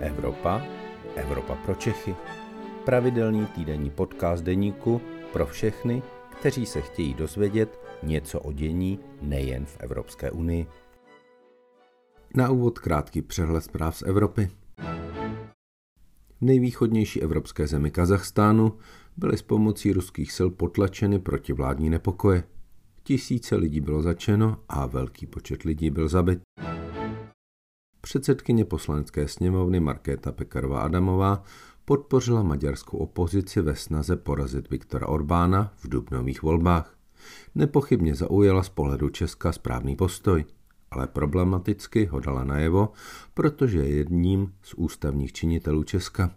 Evropa, Evropa pro Čechy. Pravidelný týdenní podcast deníku pro všechny, kteří se chtějí dozvědět něco o dění nejen v Evropské unii. Na úvod krátký přehled zpráv z Evropy. V nejvýchodnější evropské zemi Kazachstánu byly s pomocí ruských sil potlačeny protivládní nepokoje. Tisíce lidí bylo začeno a velký počet lidí byl zabit. Předsedkyně poslanecké sněmovny Markéta Pekarová Adamová podpořila maďarskou opozici ve snaze porazit Viktora Orbána v dubnových volbách. Nepochybně zaujala z pohledu Česka správný postoj, ale problematicky ho dala najevo, protože je jedním z ústavních činitelů Česka.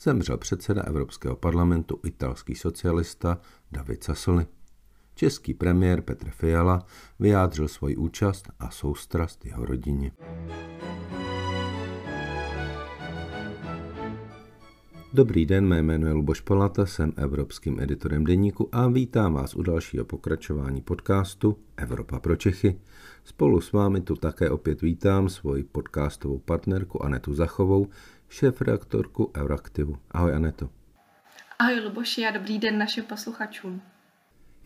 Zemřel předseda Evropského parlamentu italský socialista David Sassoli. Český premiér Petr Fiala vyjádřil svoji účast a soustrast jeho rodině. Dobrý den, mé jméno je Luboš Palata, jsem evropským editorem deníku a vítám vás u dalšího pokračování podcastu Evropa pro Čechy. Spolu s vámi tu také opět vítám svoji podcastovou partnerku Anetu Zachovou, šéf-reaktorku Euraktivu. Ahoj Aneto. Ahoj Luboši a dobrý den našim posluchačům.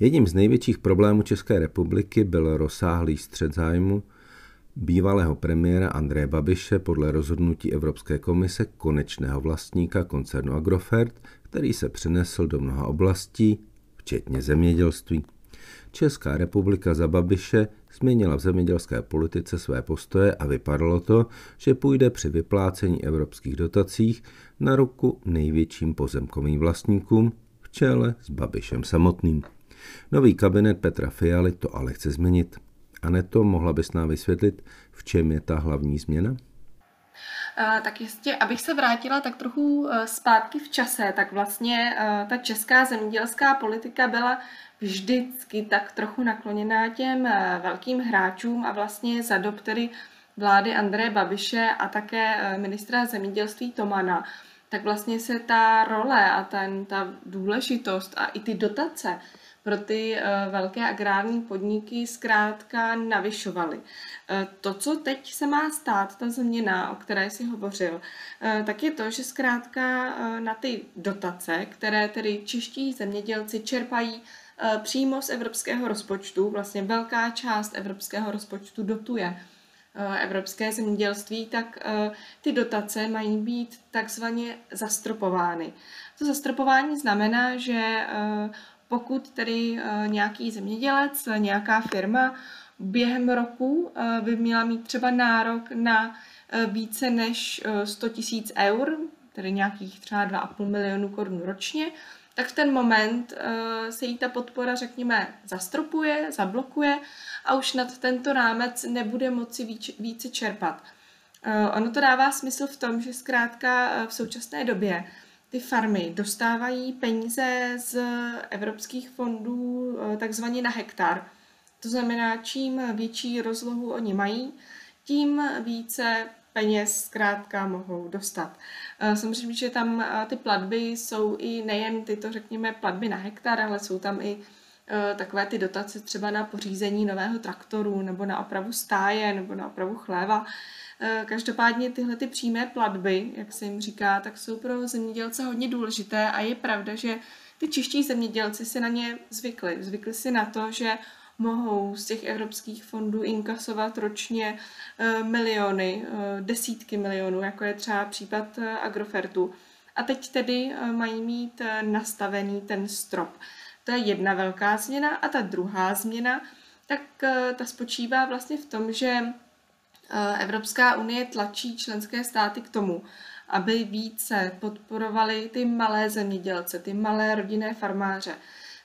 Jedním z největších problémů České republiky byl rozsáhlý střed zájmu bývalého premiéra Andreje Babiše podle rozhodnutí Evropské komise konečného vlastníka koncernu Agrofert, který se přenesl do mnoha oblastí, včetně zemědělství. Česká republika za Babiše změnila v zemědělské politice své postoje a vypadalo to, že půjde při vyplácení evropských dotacích na ruku největším pozemkovým vlastníkům v čele s Babišem samotným. Nový kabinet Petra Fialy to ale chce změnit. Aneto, mohla bys nám vysvětlit, v čem je ta hlavní změna? Tak jistě, abych se vrátila tak trochu uh, zpátky v čase, tak vlastně uh, ta česká zemědělská politika byla vždycky tak trochu nakloněná těm velkým hráčům a vlastně za dob tedy vlády Andreje Babiše a také ministra zemědělství Tomana, tak vlastně se ta role a ten, ta důležitost a i ty dotace pro ty eh, velké agrární podniky zkrátka navyšovaly. Eh, to, co teď se má stát, ta změna, o které jsi hovořil, eh, tak je to, že zkrátka na ty dotace, které tedy čeští zemědělci čerpají přímo z evropského rozpočtu, vlastně velká část evropského rozpočtu dotuje evropské zemědělství, tak ty dotace mají být takzvaně zastropovány. To zastropování znamená, že pokud tedy eh, nějaký zemědělec, nějaká firma během roku eh, by měla mít třeba nárok na eh, více než 100 tisíc eur, tedy nějakých třeba 2,5 milionu korun ročně, tak v ten moment se jí ta podpora, řekněme, zastropuje, zablokuje a už nad tento rámec nebude moci více čerpat. Ono to dává smysl v tom, že zkrátka v současné době ty farmy dostávají peníze z evropských fondů eh, takzvaně na hektar. To znamená, čím větší rozlohu oni mají, tím více peněz zkrátka mohou dostat. Eh, samozřejmě, že tam eh, ty platby jsou i nejen tyto, řekněme, platby na hektar, ale jsou tam i takové ty dotace třeba na pořízení nového traktoru nebo na opravu stáje nebo na opravu chléva. Eh, každopádně tyhle ty přímé platby, jak se jim říká, tak jsou pro zemědělce hodně důležité a je pravda, že ty čeští zemědělci si na ně zvykli. Zvykli si na to, že mohou z těch evropských fondů inkasovat ročně eh, miliony, eh, desítky milionů, jako je třeba případ Agrofertu. A teď tedy mají mít nastavený ten strop. To je jedna velká změna. A ta druhá změna, tak ta spočívá vlastně v tom, že Evropská unie tlačí členské státy k tomu, aby více podporovali ty malé zemědělce, ty malé rodinné farmáře.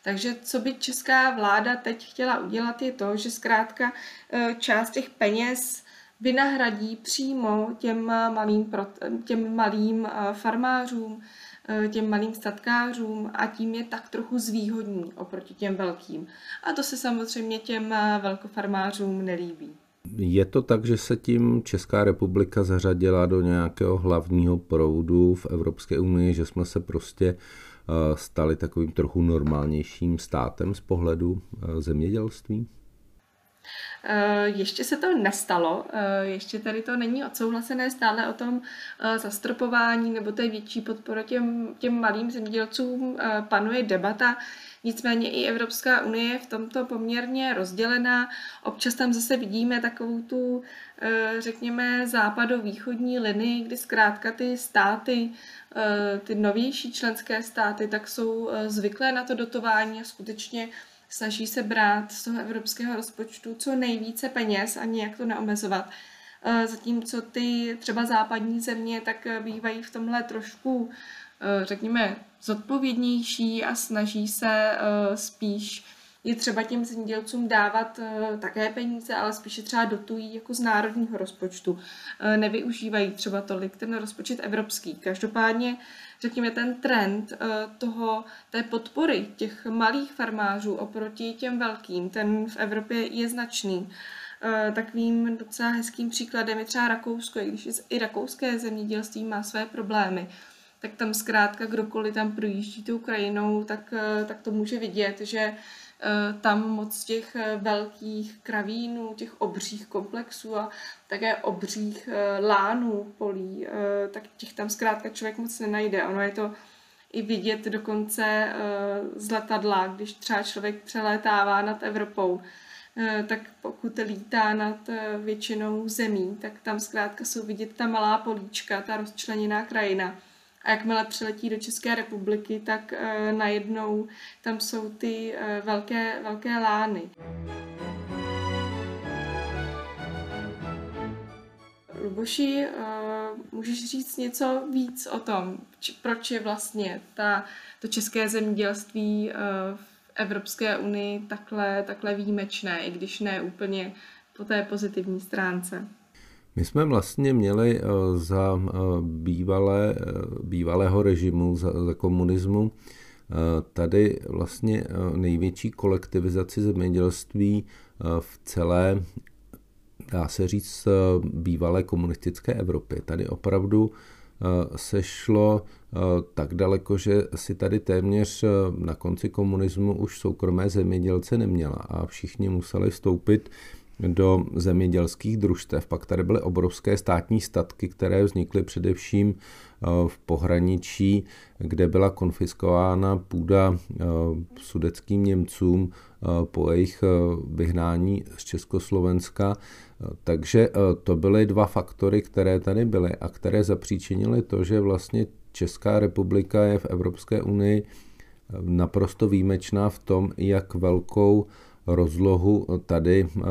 Takže co by česká vláda teď chtěla udělat, je to, že zkrátka eh, část těch peněz vynahradí přímo těm malým, těm malým eh, farmářům, těm malým statkářům a tím je tak trochu zvýhodní oproti těm velkým. A to se samozřejmě těm velkofarmářům nelíbí. Je to tak, že se tím Česká republika zařadila do nějakého hlavního proudu v Evropské unii, že jsme se prostě eh, stali takovým trochu normálnějším státem z pohledu eh, zemědělství? Ještě se to nestalo, ještě tady to není odsouhlasené stále o tom zastropování nebo té větší podporu těm, těm malým zemědělcům panuje debata. Nicméně i Evropská unie je v tomto poměrně rozdělená. Občas tam zase vidíme takovou tu, eh, řekněme, západo-východní linii, kdy zkrátka ty státy, eh, ty novější členské státy, tak jsou eh, zvyklé na to dotování a skutečně snaží se brát z toho evropského rozpočtu co nejvíce peněz a nějak to neomezovat. Zatímco ty třeba západní země tak bývají v tomhle trošku řekněme, zodpovědnější a snaží se eh, spíš je třeba těm zemědělcům dávat uh, také peníze, ale spíše třeba dotují jako z národního rozpočtu. Nevyužívají třeba tolik ten rozpočet evropský. Každopádně, řekněme, ten trend toho, té podpory těch malých farmářů oproti těm velkým, ten v Evropě je značný. Takovým docela hezkým příkladem je třeba Rakousko, i když i rakouské zemědělství má své problémy tak tam zkrátka kdokoliv tam projíždí tou krajinou, tak, eh, tak to může vidět, že eh, tam moc těch eh, velkých kravínů, těch obřích komplexů a také obřích lánů polí, tak těch tam zkrátka člověk moc nenajde. Ono je to i vidět dokonce z letadla, když třeba člověk přelétává nad Evropou, tak pokud lítá nad většinou zemí, tak tam zkrátka jsou vidět ta malá políčka, ta rozčleněná krajina a jakmile přiletí do České republiky, tak uh, najednou tam jsou ty uh, velké, velké lány. Luboši, uh, můžeš říct něco víc o tom, či, proč je vlastně ta, to české zemědělství v Evropské unii takhle, takhle výjimečné, i když ne úplně po té pozitivní stránce? My jsme vlastně měli eh, za eh, bývalé, eh, bývalého režimu, za, za komunismu, tady vlastně největší kolektivizaci zemědělství v celé, dá se říct, bývalé komunistické Evropě. Tady opravdu se šlo tak daleko, že si tady téměř na konci komunismu už soukromé zemědělce neměla a všichni museli vstoupit do zemědělských družstev. Pak tady byly obrovské státní statky, které vznikly především eh, v pohraničí, kde byla konfiskována půda eh, sudeckým Němcům eh, po jejich vyhnání z Československa. Takže to byly dva faktory, které tady byly a které zapříčinily to, že vlastně Česká republika je v Evropské unii naprosto výjimečná v tom, jak velkou rozlohu tady eh,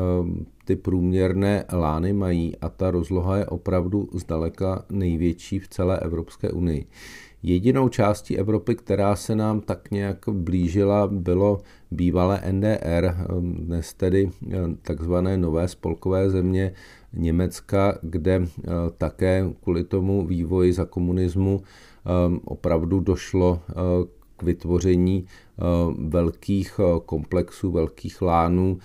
ty průměrné lány mají a ta rozloha je opravdu zdaleka největší v celé Evropské unii. Jedinou částí Evropy, která se nám tak nějak blížila, bylo bývalé NDR, eh, dnes tedy eh, takzvané nové spolkové země Německa, kde také kvůli tomu vývoji za komunismu opravdu došlo vytvoření eh, velkých eh, komplexů, velkých lánů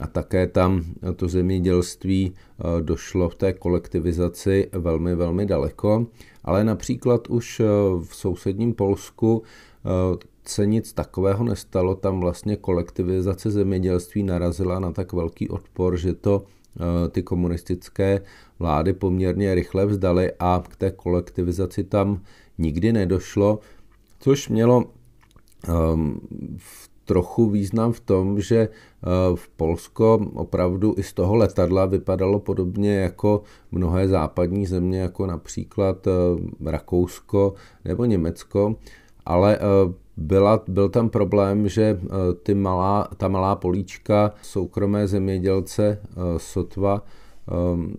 a také tam to zemědělství eh, došlo v té kolektivizaci velmi, velmi daleko. Ale například už v sousedním Polsku se nic takového nestalo, tam vlastně kolektivizace zemědělství narazila na tak velký odpor, že to ty komunistické vlády poměrně rychle vzdaly a k té kolektivizaci tam nikdy nedošlo, což mělo trochu význam v tom, že uh, v Polsko opravdu i z toho letadla vypadalo podobně jako mnohé západní země, jako například uh, Rakousko nebo Německo, ale uh, byla, byl tam problém, že ty malá, ta malá políčka soukromé zemědělce sotva um,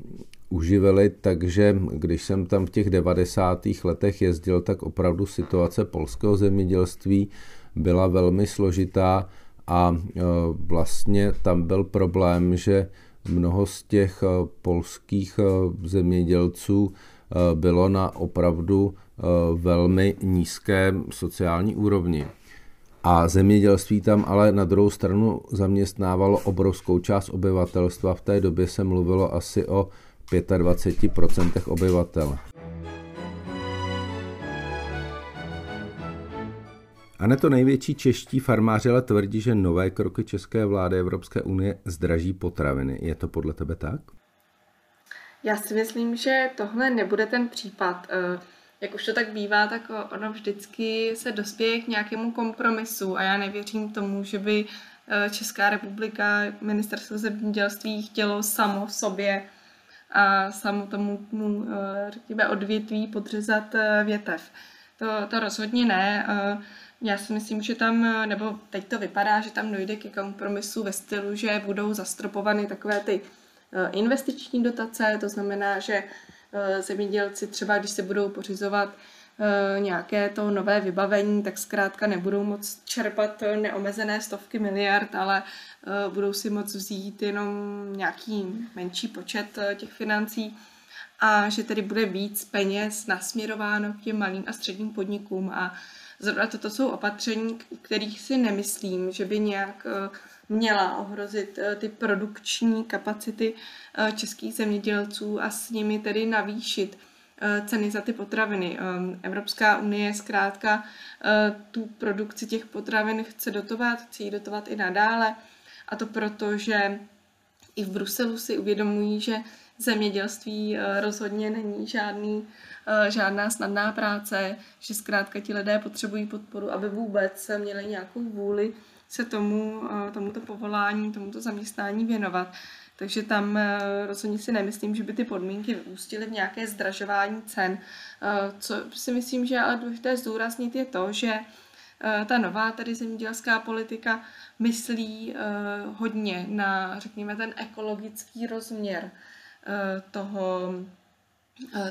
uživili, takže když jsem tam v těch 90. letech jezdil, tak opravdu situace polského zemědělství byla velmi složitá a e, vlastně tam byl problém, že mnoho z těch e, polských e, zemědělců bylo na opravdu velmi nízké sociální úrovni. A zemědělství tam ale na druhou stranu zaměstnávalo obrovskou část obyvatelstva. V té době se mluvilo asi o 25% obyvatel. A ne to největší čeští farmáři ale tvrdí, že nové kroky České vlády Evropské unie zdraží potraviny. Je to podle tebe tak? Já si myslím, že tohle nebude ten případ. Eh, jak už to tak bývá, tak ono vždycky se dospěje k nějakému kompromisu a já nevěřím tomu, že by eh, Česká republika, ministerstvo zemědělství chtělo samo v sobě a samo tomu, eh, řekněme, odvětví podřezat větev. To, to rozhodně ne. Já si myslím, že tam, nebo teď to vypadá, že tam dojde ke kompromisu ve stylu, že budou zastropovány takové ty Eh, investiční dotace, to znamená, že eh, zemědělci třeba, když se budou pořizovat eh, nějaké to nové vybavení, tak zkrátka nebudou moc čerpat neomezené stovky miliard, ale budou si moc vzít jenom nějaký menší počet těch financí. A že tedy bude víc peněz nasměrováno k těm malým a středním podnikům. A zrovna toto jsou opatření, kterých si nemyslím, že by nějak měla ohrozit eh, ty produkční kapacity eh, českých zemědělců a s nimi tedy navýšit. eh, ceny za ty potraviny. Ehm, Evropská unie zkrátka tu produkci těch potravin chce dotovat, chce ji dotovat i nadále a to proto, že i v Bruselu si uvědomují, že zemědělství rozhodně není žádný, žádná snadná práce, že zkrátka ti lidé potřebují podporu, aby vůbec měli nějakou vůli se tomu, eh, tomuto povolání, tomuto zaměstnání věnovat. Takže tam eh, rozhodně si nemyslím, že by ty podmínky vyústily v nějaké zdražování cen. Eh, co si myslím, že ale důležité zdůraznit je to, že ta nová tady zemědělská politika myslí hodně na, řekněme, ten ekologický rozměr toho,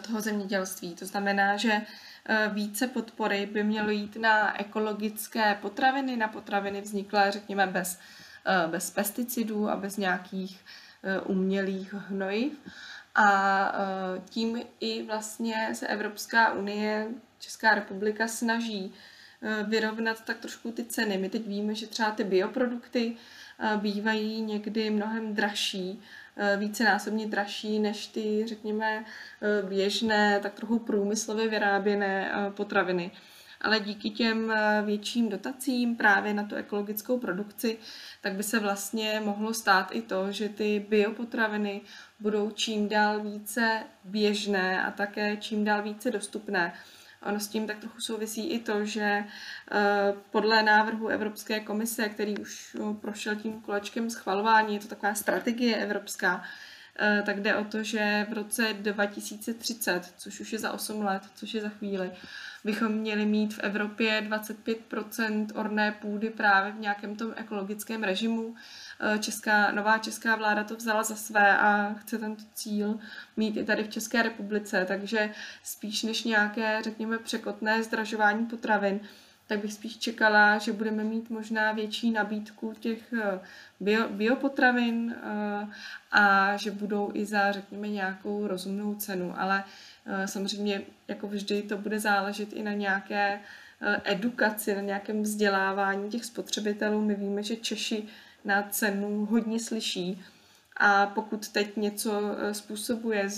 toho zemědělství. To znamená, že Eh, více podpory by mělo jít na ekologické potraviny, na potraviny vzniklé, řekněme, bez, eh, bez pesticidů a bez nějakých eh, umělých hnojiv. A tím i vlastně se Evropská unie, Česká republika snaží vyrovnat tak trošku ty ceny. My teď víme, že třeba ty bioprodukty bývají někdy mnohem dražší Eh, vícenásobně dražší než ty, řekněme, eh, běžné, tak trochu průmyslově vyráběné eh, potraviny. Ale díky těm větším dotacím právě na tu ekologickou produkci, tak by se vlastně mohlo stát i to, že ty biopotraviny budou čím dál více běžné a také čím dál více dostupné. Ono s tím tak trochu souvisí i to, že eh, podle návrhu Evropské komise, který už eh, prošel tím kolečkem schvalování, je to taková strategie evropská, eh, tak jde o to, že v roce 2030, což už je za 8 let, což je za chvíli, bychom měli mít v Evropě 25% orné půdy právě v nějakém tom ekologickém režimu. Eh, česká, nová česká vláda to vzala za své a chce tento cíl mít i tady v České republice, takže spíš než nějaké, řekněme, překotné zdražování potravin, tak bych spíš čekala, že budeme mít možná větší nabídku těch eh, bio, biopotravin eh, a že budou i za, řekněme, nějakou rozumnou cenu. Ale samozřejmě, jako vždy, to bude záležet i na nějaké edukaci, na nějakém vzdělávání těch spotřebitelů. My víme, že Češi na cenu hodně slyší. A pokud teď něco eh, způsobuje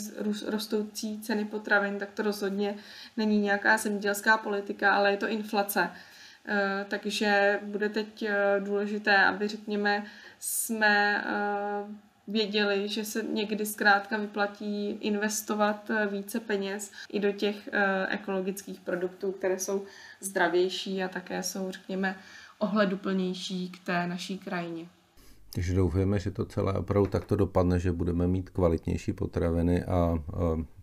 rostoucí ceny potravin, tak to rozhodně není nějaká zemědělská politika, ale je to inflace. Eh, takže bude teď eh, důležité, aby řekněme, jsme věděli, že se někdy zkrátka vyplatí investovat více peněz i do těch ekologických produktů, které jsou zdravější a také jsou, řekněme, ohleduplnější k té naší krajině. Takže doufujeme, že to celé opravdu takto dopadne, že budeme mít kvalitnější potraviny a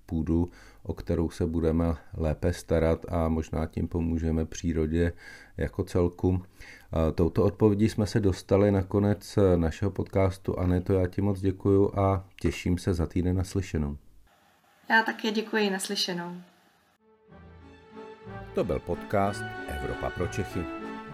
půdu, o kterou se budeme lépe starat a možná tím pomůžeme přírodě jako celku. Touto odpovědí jsme se dostali na konec našeho podcastu. Aneto, já ti moc děkuju a těším se za týden naslyšenou. Já také děkuji naslyšenou. To byl podcast Evropa pro Čechy.